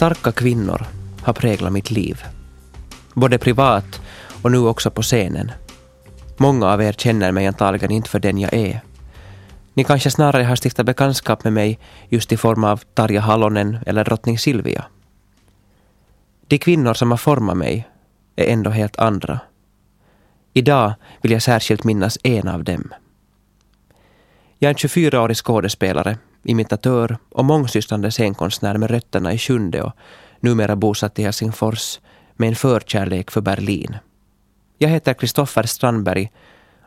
Starka kvinnor har präglat mitt liv. Både privat och nu också på scenen. Många av er känner mig antagligen inte för den jag är. Ni kanske snarare har stiftat bekantskap med mig just i form av Tarja Halonen eller drottning Silvia. De kvinnor som har format mig är ändå helt andra. Idag vill jag särskilt minnas en av dem. Jag är en 24-årig skådespelare, imitatör och mångsysslande scenkonstnär med rötterna i Sjunde och numera bosatt i Helsingfors med en förkärlek för Berlin. Jag heter Kristoffer Strandberg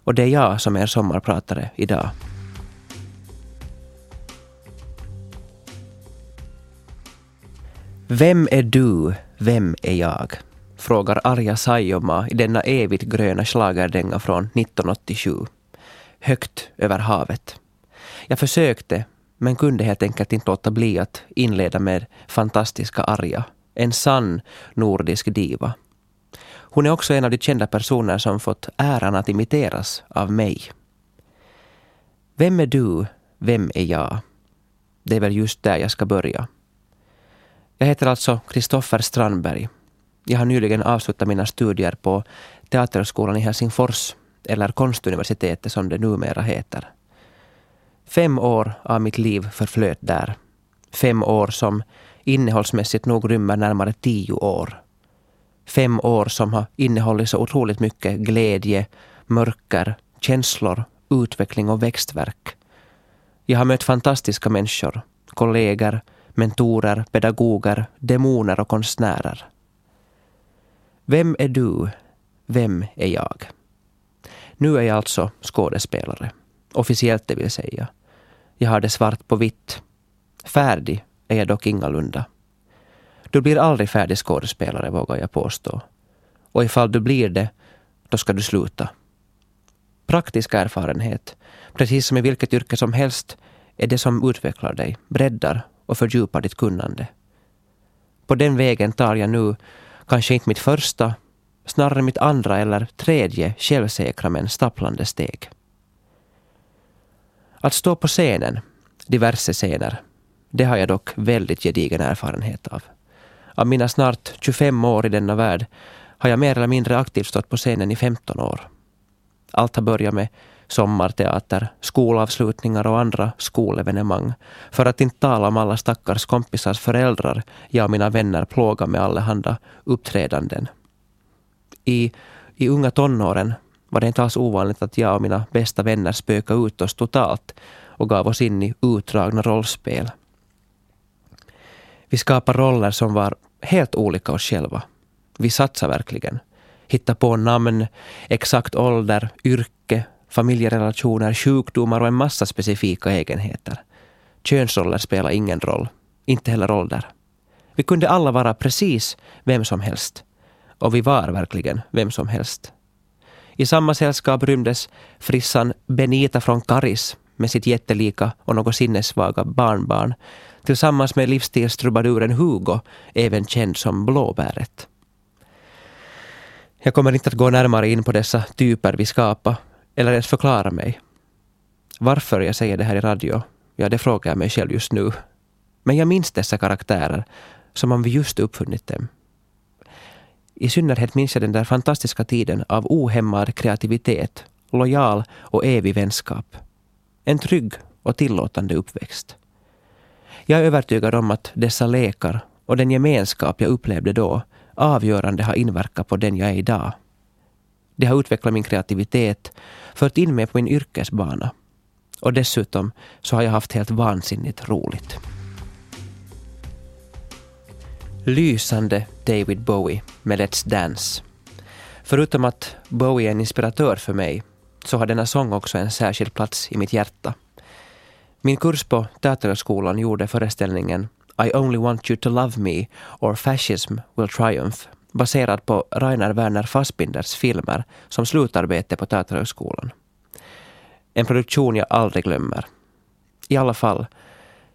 och det är jag som är sommarpratare idag. Vem är du, vem är jag? frågar Arja Saijonmaa i denna evigt gröna schlagerdänga från 1987. Högt över havet. Jag försökte, men kunde helt enkelt inte låta bli att inleda med fantastiska Arja. En sann nordisk diva. Hon är också en av de kända personer som fått äran att imiteras av mig. Vem är du? Vem är jag? Det är väl just där jag ska börja. Jag heter alltså Kristoffer Strandberg. Jag har nyligen avslutat mina studier på Teaterskolan i Helsingfors, eller Konstuniversitetet som det numera heter. Fem år av mitt liv förflöt där. Fem år som innehållsmässigt nog rymmer närmare tio år. Fem år som har innehållit så otroligt mycket glädje, mörker, känslor, utveckling och växtverk. Jag har mött fantastiska människor, kollegor, mentorer, pedagoger, demoner och konstnärer. Vem är du? Vem är jag? Nu är jag alltså skådespelare. Officiellt det vill säga. Jag har det svart på vitt. Färdig är jag dock ingalunda. Du blir aldrig färdig skådespelare, vågar jag påstå. Och ifall du blir det, då ska du sluta. Praktisk erfarenhet, precis som i vilket yrke som helst, är det som utvecklar dig, breddar och fördjupar ditt kunnande. På den vägen tar jag nu kanske inte mitt första, snarare mitt andra eller tredje självsäkra men stapplande steg. Att stå på scenen, diverse scener, det har jag dock väldigt gedigen erfarenhet av. Av mina snart 25 år i denna värld har jag mer eller mindre aktivt stått på scenen i 15 år. Allt har börjat med sommarteater, skolavslutningar och andra skolevenemang. För att inte tala om alla stackars kompisars föräldrar jag och mina vänner plågar med allehanda uppträdanden. I, I unga tonåren var det inte alls ovanligt att jag och mina bästa vänner spökade ut oss totalt och gav oss in i utdragna rollspel. Vi skapade roller som var helt olika oss själva. Vi satsade verkligen. Hittade på namn, exakt ålder, yrke, familjerelationer, sjukdomar och en massa specifika egenheter. Könsroller spelar ingen roll. Inte heller ålder. Vi kunde alla vara precis vem som helst. Och vi var verkligen vem som helst. I samma sällskap rymdes frissan Benita från Karis med sitt jättelika och något sinnessvaga barnbarn tillsammans med livsstilstrubaduren Hugo, även känd som Blåbäret. Jag kommer inte att gå närmare in på dessa typer vi skapade eller ens förklara mig. Varför jag säger det här i radio, ja det frågar jag mig själv just nu. Men jag minns dessa karaktärer som om vi just uppfunnit dem. I synnerhet minns jag den där fantastiska tiden av ohämmad kreativitet, lojal och evig vänskap. En trygg och tillåtande uppväxt. Jag är övertygad om att dessa lekar och den gemenskap jag upplevde då avgörande har inverkat på den jag är idag. Det har utvecklat min kreativitet, fört in mig på min yrkesbana. Och dessutom så har jag haft helt vansinnigt roligt. Lysande David Bowie med Let's Dance. Förutom att Bowie är en inspiratör för mig så har denna sång också en särskild plats i mitt hjärta. Min kurs på Teaterhögskolan gjorde föreställningen I only want you to love me or Fascism will triumph baserad på Rainer Werner Fassbinders filmer som slutarbete på Teaterhögskolan. En produktion jag aldrig glömmer. I alla fall,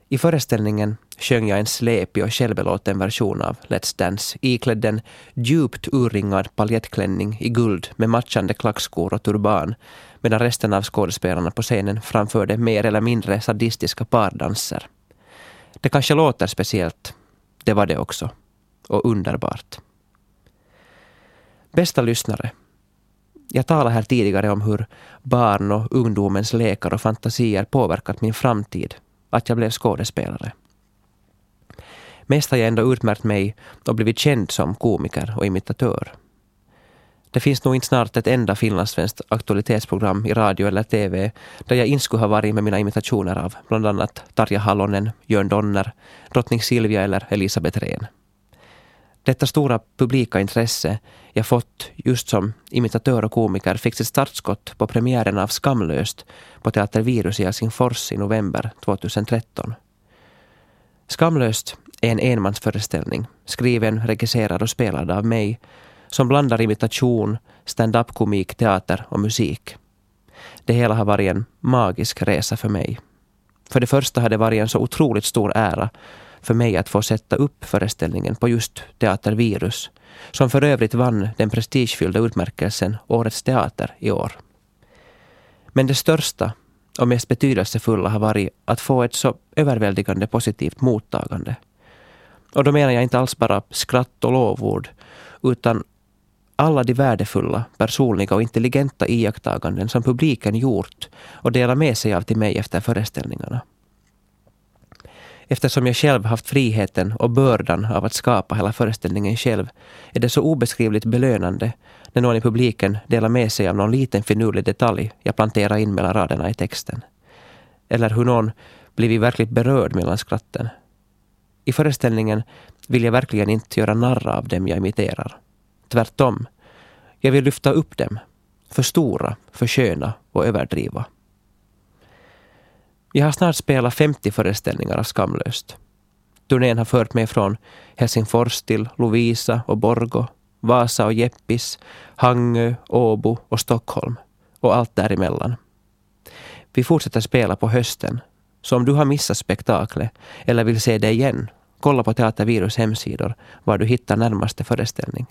i föreställningen sjöng jag en släpig och självbelåten version av Let's Dance iklädd en djupt urringad paljettklänning i guld med matchande klackskor och turban medan resten av skådespelarna på scenen framförde mer eller mindre sadistiska pardanser. Det kanske låter speciellt. Det var det också. Och underbart. Bästa lyssnare. Jag talade här tidigare om hur barn och ungdomens lekar och fantasier påverkat min framtid. Att jag blev skådespelare. Mest har jag ändå utmärkt mig och blivit känd som komiker och imitatör. Det finns nog inte snart ett enda finlandssvenskt aktualitetsprogram i radio eller TV där jag inte skulle ha varit med mina imitationer av bland annat Tarja Halonen, Jörn Donner, drottning Silvia eller Elisabeth Rehn. Detta stora publika intresse jag fått just som imitatör och komiker fick sitt startskott på premiären av Skamlöst på Teater Virus i Helsingfors i november 2013. Skamlöst är en enmansföreställning, skriven, regisserad och spelad av mig, som blandar imitation, stand-up-komik, teater och musik. Det hela har varit en magisk resa för mig. För det första har det varit en så otroligt stor ära för mig att få sätta upp föreställningen på just Teater Virus, som för övrigt vann den prestigefyllda utmärkelsen Årets teater i år. Men det största och mest betydelsefulla har varit att få ett så överväldigande positivt mottagande. Och då menar jag inte alls bara skratt och lovord, utan alla de värdefulla, personliga och intelligenta iakttaganden som publiken gjort och delat med sig av till mig efter föreställningarna. Eftersom jag själv haft friheten och bördan av att skapa hela föreställningen själv är det så obeskrivligt belönande när någon i publiken delar med sig av någon liten finurlig detalj jag planterar in mellan raderna i texten. Eller hur någon blivit verkligt berörd mellan skratten. I föreställningen vill jag verkligen inte göra narr av dem jag imiterar. Tvärtom. Jag vill lyfta upp dem. Förstora, försköna och överdriva. Jag har snart spelat 50 föreställningar av Skamlöst. Turnén har fört mig från Helsingfors till Lovisa och Borgo, Vasa och Jeppis, Hangö, Åbo och Stockholm och allt däremellan. Vi fortsätter spela på hösten, så om du har missat spektaklet eller vill se det igen, kolla på Teatervirus hemsidor var du hittar närmaste föreställning.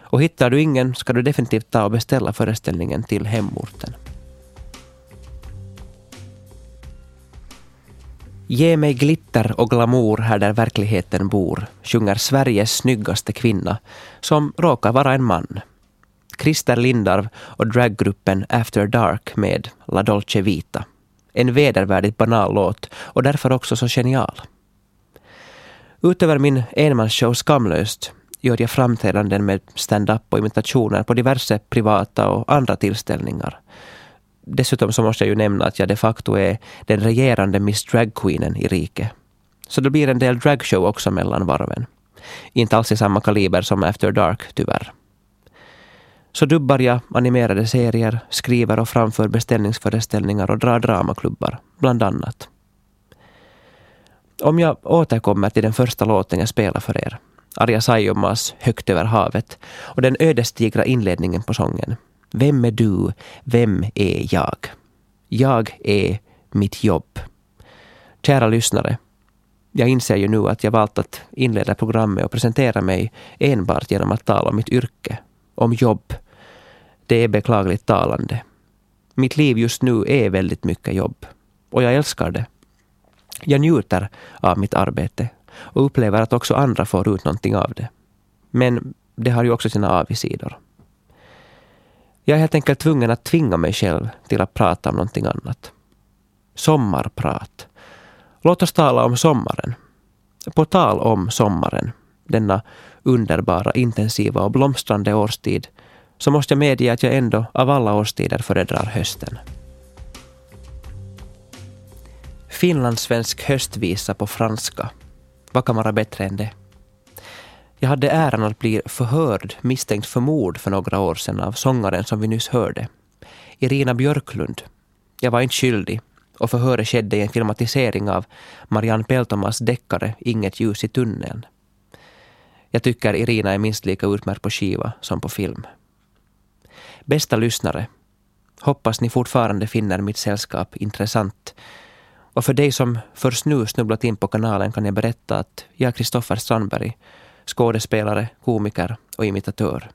Och hittar du ingen ska du definitivt ta och beställa föreställningen till hemorten. Ge mig glitter och glamour här där verkligheten bor, sjunger Sveriges snyggaste kvinna, som råkar vara en man. Christer Lindarw och draggruppen After Dark med La Dolce Vita. En vedervärdigt banal låt och därför också så genial. Utöver min enmansshow Skamlöst gör jag framträdanden med stand-up och imitationer på diverse privata och andra tillställningar. Dessutom så måste jag ju nämna att jag de facto är den regerande Miss Dragqueenen i riket. Så det blir en del dragshow också mellan varven. Inte alls i samma kaliber som After Dark, tyvärr. Så dubbar jag animerade serier, skriver och framför beställningsföreställningar och drar dramaklubbar, bland annat. Om jag återkommer till den första låten jag spelar för er, Arja Saijonmaas Högt över havet och den ödesdigra inledningen på sången. Vem är du? Vem är jag? Jag är mitt jobb. Kära lyssnare, jag inser ju nu att jag valt att inleda programmet och presentera mig enbart genom att tala om mitt yrke, om jobb. Det är beklagligt talande. Mitt liv just nu är väldigt mycket jobb. Och jag älskar det. Jag njuter av mitt arbete och upplever att också andra får ut någonting av det. Men det har ju också sina avigsidor. Jag är helt enkelt tvungen att tvinga mig själv till att prata om någonting annat. Sommarprat. Låt oss tala om sommaren. På tal om sommaren, denna underbara, intensiva och blomstrande årstid, så måste jag medge att jag ändå av alla årstider föredrar hösten. Finlandssvensk höstvisa på franska. Vad kan vara bättre än det? Jag hade äran att bli förhörd misstänkt för mord för några år sedan av sångaren som vi nyss hörde. Irina Björklund. Jag var inte skyldig och förhöret skedde i en filmatisering av Marianne Peltomas deckare Inget ljus i tunneln. Jag tycker Irina är minst lika utmärkt på skiva som på film. Bästa lyssnare. Hoppas ni fortfarande finner mitt sällskap intressant Och för dig som först nu snubblat in på kanalen kan jag berätta att jag Kristoffer Strandberg, skådespelare, komiker och imitatör.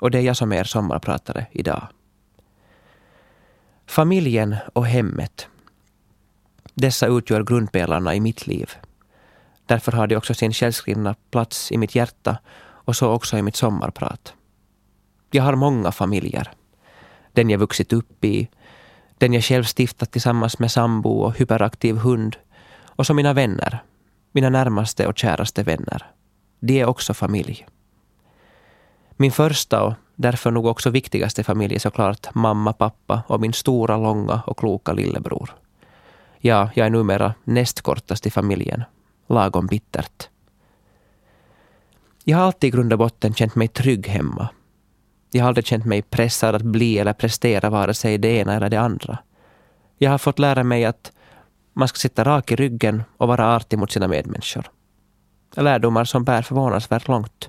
Och det är jag som är er sommarpratare idag. Familjen och hemmet. Dessa utgör grundpelarna i mitt liv. Därför har de också sin självskrivna plats i mitt hjärta och så också i mitt sommarprat. Jag har många familjer. Den jag vuxit upp i, den jag själv stiftat tillsammans med sambo och hyperaktiv hund och så mina vänner, mina närmaste och käraste vänner. De är också familj. Min första och därför nog också viktigaste familj är såklart mamma, pappa och min stora, långa och kloka lillebror. Ja, jag är numera näst kortast i familjen. Lagom bittert. Jag har alltid i grund och botten känt mig trygg hemma. Jag har aldrig känt mig pressad att bli eller prestera vare sig det ena eller det andra. Jag har fått lära mig att man ska sitta rak i ryggen och vara artig mot sina medmänniskor. Lärdomar som bär förvånansvärt långt.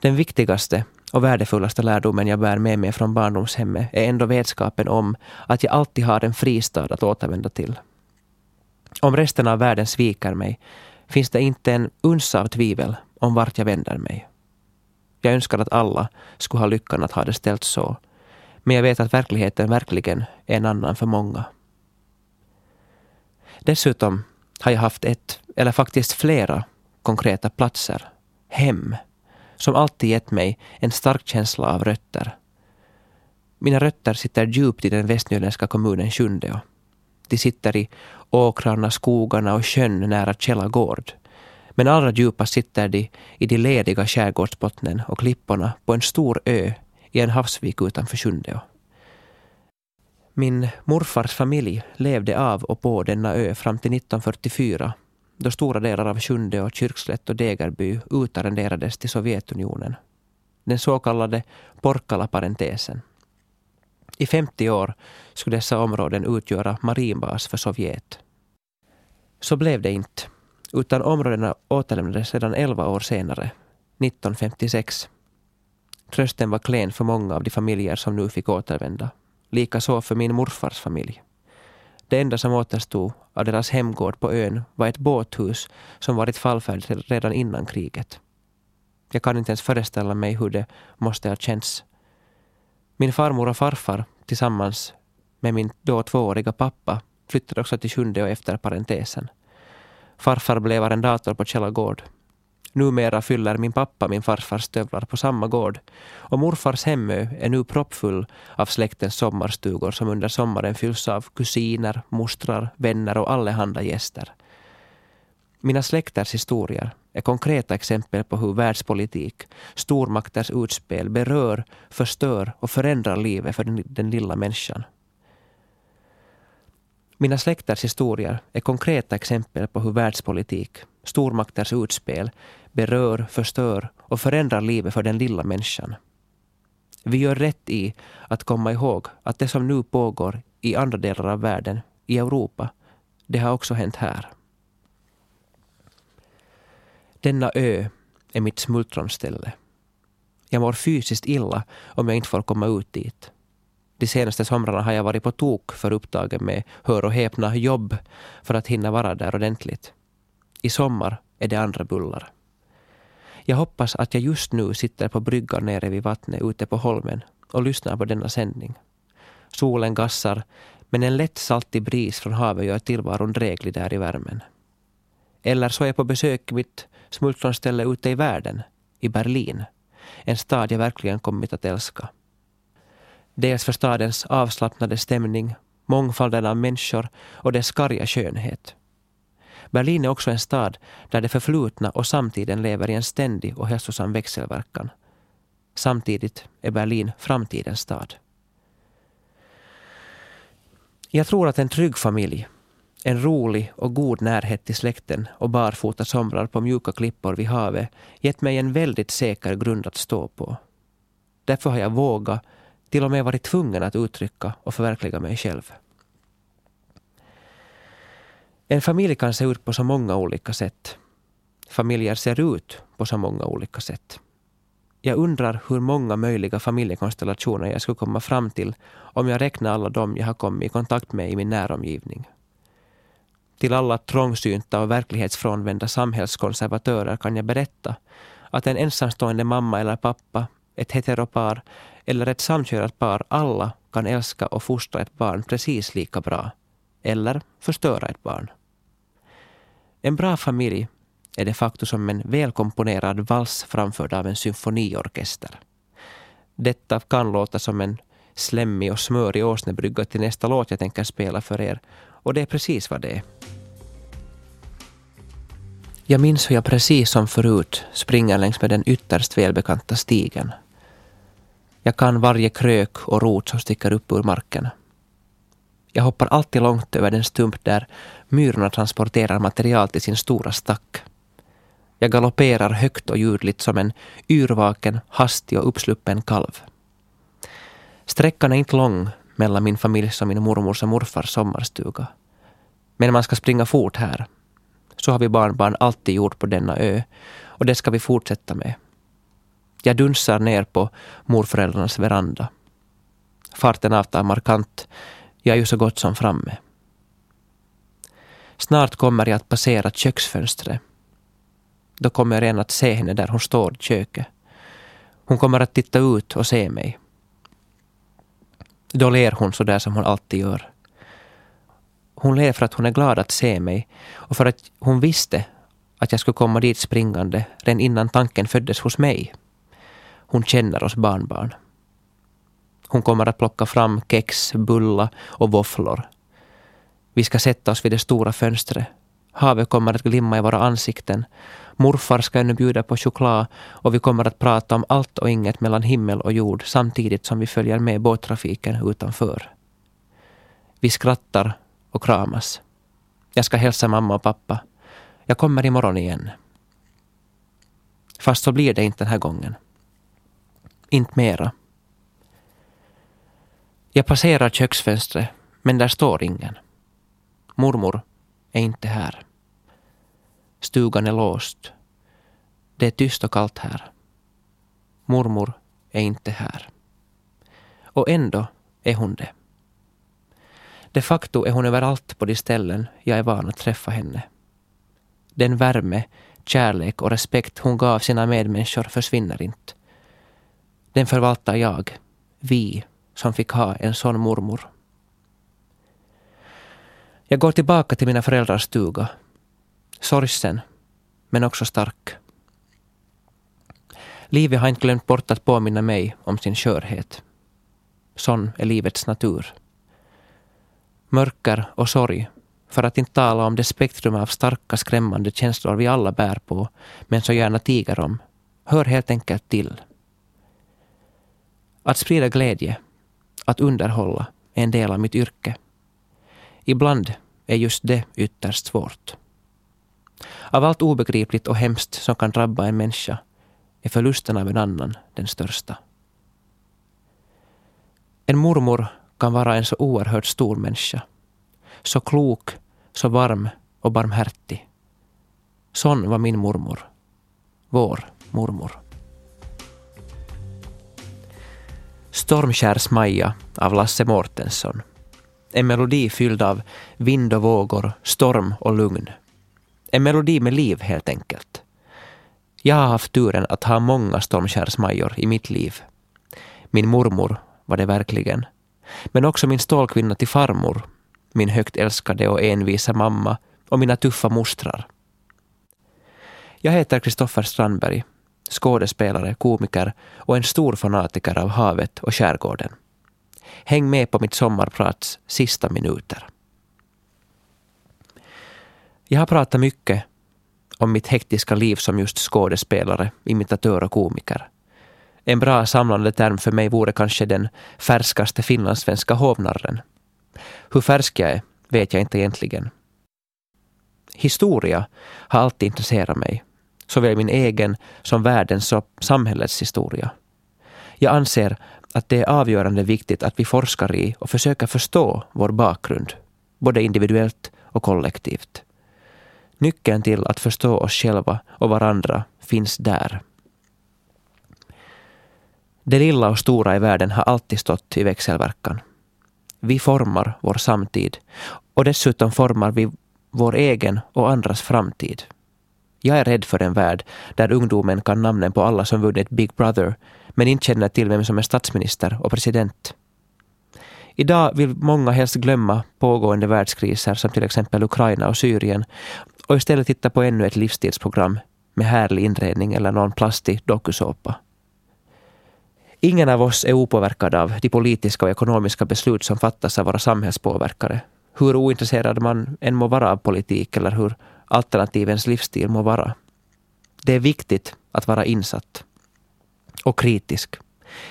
Den viktigaste och värdefullaste lärdomen jag bär med mig från barndomshemmet är ändå vetskapen om att jag alltid har en fristad att återvända till. Om resten av världen sviker mig finns det inte en uns av tvivel om vart jag vänder mig. Jag önskar att alla skulle ha lyckan att ha det ställt så. Men jag vet att verkligheten verkligen är en annan för många. Dessutom har jag haft ett, eller faktiskt flera, konkreta platser, hem, som alltid gett mig en stark känsla av rötter. Mina rötter sitter djupt i den västnyländska kommunen Sjundeå. De sitter i åkrarna, skogarna och sjön nära Källa gård. Men allra djupast sitter de i de lediga skärgårdsbottnen och klipporna på en stor ö i en havsvik utanför Sjundeå. Min morfars familj levde av och på denna ö fram till 1944 då stora delar av Sjunde och Kyrkslätt och Degerby utarrenderades till Sovjetunionen. Den så kallade Porkala-parentesen. I 50 år skulle dessa områden utgöra marinbas för Sovjet. Så blev det inte, utan områdena återlämnades redan 11 år senare, 1956. Trösten var klen för många av de familjer som nu fick återvända. Likaså för min morfars familj. Det enda som återstod av deras hemgård på ön var ett båthus som varit fallfärdigt redan innan kriget. Jag kan inte ens föreställa mig hur det måste ha känts. Min farmor och farfar tillsammans med min då tvååriga pappa flyttade också till Sjunde och efter parentesen. Farfar blev arrendator på Källa gård Numera fyller min pappa min farfars stövlar på samma gård och morfars hemö är nu proppfull av släktens sommarstugor som under sommaren fylls av kusiner, mostrar, vänner och allehanda gäster. Mina släkters historier är konkreta exempel på hur världspolitik, stormakters utspel berör, förstör och förändrar livet för den, den lilla människan. Mina släkters historier är konkreta exempel på hur världspolitik, stormakters utspel berör, förstör och förändrar livet för den lilla människan. Vi gör rätt i att komma ihåg att det som nu pågår i andra delar av världen, i Europa, det har också hänt här. Denna ö är mitt smultronställe. Jag mår fysiskt illa om jag inte får komma ut dit. De senaste somrarna har jag varit på tok för upptagen med, hör och häpna, jobb för att hinna vara där ordentligt. I sommar är det andra bullar. Jag hoppas att jag just nu sitter på bryggan nere vid vattnet ute på holmen och lyssnar på denna sändning. Solen gassar, men en lätt saltig bris från havet gör tillvaron dräglig där i värmen. Eller så är jag på besök i mitt smultronställe ute i världen, i Berlin. En stad jag verkligen kommit att älska. Dels för stadens avslappnade stämning, mångfalden av människor och dess karga skönhet. Berlin är också en stad där det förflutna och samtiden lever i en ständig och hälsosam växelverkan. Samtidigt är Berlin framtidens stad. Jag tror att en trygg familj, en rolig och god närhet till släkten och barfota somrar på mjuka klippor vid havet gett mig en väldigt säker grund att stå på. Därför har jag vågat, till och med varit tvungen att uttrycka och förverkliga mig själv. En familj kan se ut på så många olika sätt. Familjer ser ut på så många olika sätt. Jag undrar hur många möjliga familjekonstellationer jag skulle komma fram till om jag räknar alla dem jag har kommit i kontakt med i min näromgivning. Till alla trångsynta och verklighetsfrånvända samhällskonservatörer kan jag berätta att en ensamstående mamma eller pappa, ett heteropar eller ett samkörat par alla kan älska och fostra ett barn precis lika bra. Eller förstöra ett barn. En bra familj är de facto som en välkomponerad vals framförd av en symfoniorkester. Detta kan låta som en slemmig och smörig åsnebrygga till nästa låt jag tänker spela för er. Och det är precis vad det är. Jag minns hur jag precis som förut springer längs med den ytterst välbekanta stigen. Jag kan varje krök och rot som sticker upp ur marken. Jag hoppar alltid långt över den stump där myrorna transporterar material till sin stora stack. Jag galopperar högt och ljudligt som en yrvaken, hastig och uppsluppen kalv. Sträckan är inte lång mellan min familjs och min mormors och morfars sommarstuga. Men man ska springa fort här. Så har vi barnbarn alltid gjort på denna ö och det ska vi fortsätta med. Jag dunsar ner på morföräldrarnas veranda. Farten avtar markant. Jag är ju så gott som framme. Snart kommer jag att passera köksfönstret. Då kommer jag att se henne där hon står i köket. Hon kommer att titta ut och se mig. Då ler hon så där som hon alltid gör. Hon ler för att hon är glad att se mig och för att hon visste att jag skulle komma dit springande redan innan tanken föddes hos mig. Hon känner oss barnbarn. Hon kommer att plocka fram kex, bullar och våfflor. Vi ska sätta oss vid det stora fönstret. Havet kommer att glimma i våra ansikten. Morfar ska ännu bjuda på choklad och vi kommer att prata om allt och inget mellan himmel och jord samtidigt som vi följer med båttrafiken utanför. Vi skrattar och kramas. Jag ska hälsa mamma och pappa. Jag kommer imorgon igen. Fast så blir det inte den här gången. Inte mera. Jag passerar köksfönstret, men där står ingen. Mormor är inte här. Stugan är låst. Det är tyst och kallt här. Mormor är inte här. Och ändå är hon det. De facto är hon överallt på de ställen jag är van att träffa henne. Den värme, kärlek och respekt hon gav sina medmänniskor försvinner inte. Den förvaltar jag, vi, som fick ha en sån mormor. Jag går tillbaka till mina föräldrars stuga. Sorgsen, men också stark. Livet har inte glömt bort att påminna mig om sin skörhet. Sån är livets natur. Mörker och sorg, för att inte tala om det spektrum av starka skrämmande känslor vi alla bär på, men så gärna tiger om, hör helt enkelt till. Att sprida glädje, att underhålla, är en del av mitt yrke. Ibland är just det ytterst svårt. Av allt obegripligt och hemskt som kan drabba en människa är förlusten av en annan den största. En mormor kan vara en så oerhört stor människa. Så klok, så varm och barmhärtig. Sån var min mormor. Vår mormor. Stormskärs-Maja av Lasse Mårtensson. En melodi fylld av vind och vågor, storm och lugn. En melodi med liv helt enkelt. Jag har haft turen att ha många stormskärsmajor i mitt liv. Min mormor var det verkligen. Men också min stålkvinna till farmor, min högt älskade och envisa mamma och mina tuffa mostrar. Jag heter Kristoffer Strandberg, skådespelare, komiker och en stor fanatiker av havet och skärgården. Häng med på mitt sommarprats sista minuter. Jag har pratat mycket om mitt hektiska liv som just skådespelare, imitatör och komiker. En bra samlande term för mig vore kanske den färskaste finlandssvenska hovnarren. Hur färsk jag är vet jag inte egentligen. Historia har alltid intresserat mig, såväl min egen som världens och samhällets historia. Jag anser att det är avgörande viktigt att vi forskar i och försöker förstå vår bakgrund, både individuellt och kollektivt. Nyckeln till att förstå oss själva och varandra finns där. Det lilla och stora i världen har alltid stått i växelverkan. Vi formar vår samtid och dessutom formar vi vår egen och andras framtid. Jag är rädd för en värld där ungdomen kan namnen på alla som vunnit Big Brother men inte känner till vem som är statsminister och president. Idag vill många helst glömma pågående världskriser som till exempel Ukraina och Syrien och istället titta på ännu ett livsstilsprogram med härlig inredning eller någon plastig dokusåpa. Ingen av oss är opåverkad av de politiska och ekonomiska beslut som fattas av våra samhällspåverkare. Hur ointresserad man än må vara av politik eller hur alternativens livsstil må vara. Det är viktigt att vara insatt. Och kritisk.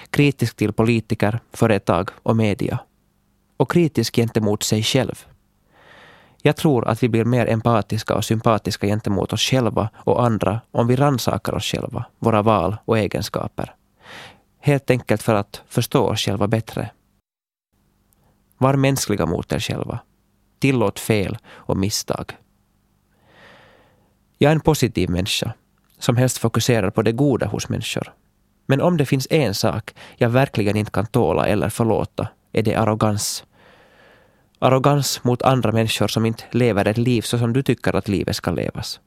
Kritisk till politiker, företag och media. Och kritisk gentemot sig själv. Jag tror att vi blir mer empatiska och sympatiska gentemot oss själva och andra om vi rannsakar oss själva, våra val och egenskaper. Helt enkelt för att förstå oss själva bättre. Var mänskliga mot er själva. Tillåt fel och misstag. Jag är en positiv människa som helst fokuserar på det goda hos människor. Men om det finns en sak jag verkligen inte kan tåla eller förlåta är det arrogans. Arrogans mot andra människor som inte lever ett liv så som du tycker att livet ska levas.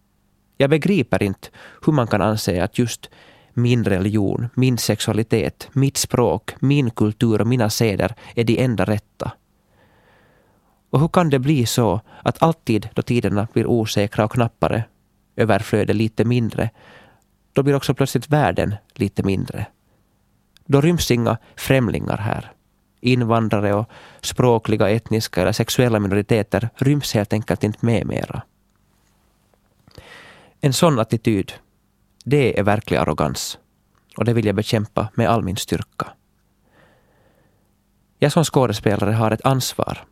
Jag begriper inte hur man kan anse att just min religion, min sexualitet, mitt språk, min kultur och mina seder är de enda rätta. Och hur kan det bli så att alltid då tiderna blir osäkra och knappare, överflödet lite mindre, då blir också plötsligt världen lite mindre. Då ryms inga främlingar här. Invandrare och språkliga, etniska eller sexuella minoriteter ryms helt enkelt inte med mera. En sån attityd det är verklig arrogans. Och det vill jag bekämpa med all min styrka. Jag som skådespelare har ett ansvar.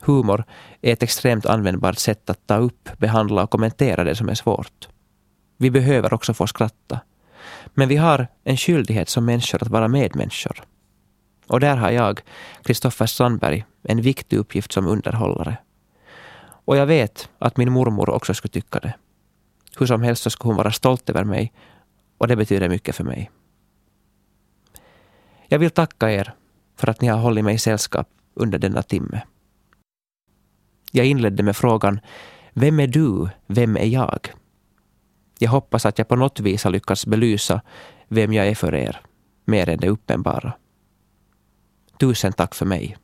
Humor är ett extremt användbart sätt att ta upp, behandla och kommentera det som är svårt. Vi behöver också få skratta. Men vi har en skyldighet som människor att vara medmänniskor. Och där har jag, Kristoffer Strandberg, en viktig uppgift som underhållare. Och jag vet att min mormor också skulle tycka det. Hur som helst så skulle hon vara stolt över mig och det betyder mycket för mig. Jag vill tacka er för att ni har hållit mig sällskap under denna timme. Jag inledde med frågan Vem är du? Vem är jag? Jag hoppas att jag på något vis har lyckats belysa vem jag är för er, mer än det uppenbara. Tusen tack för mig.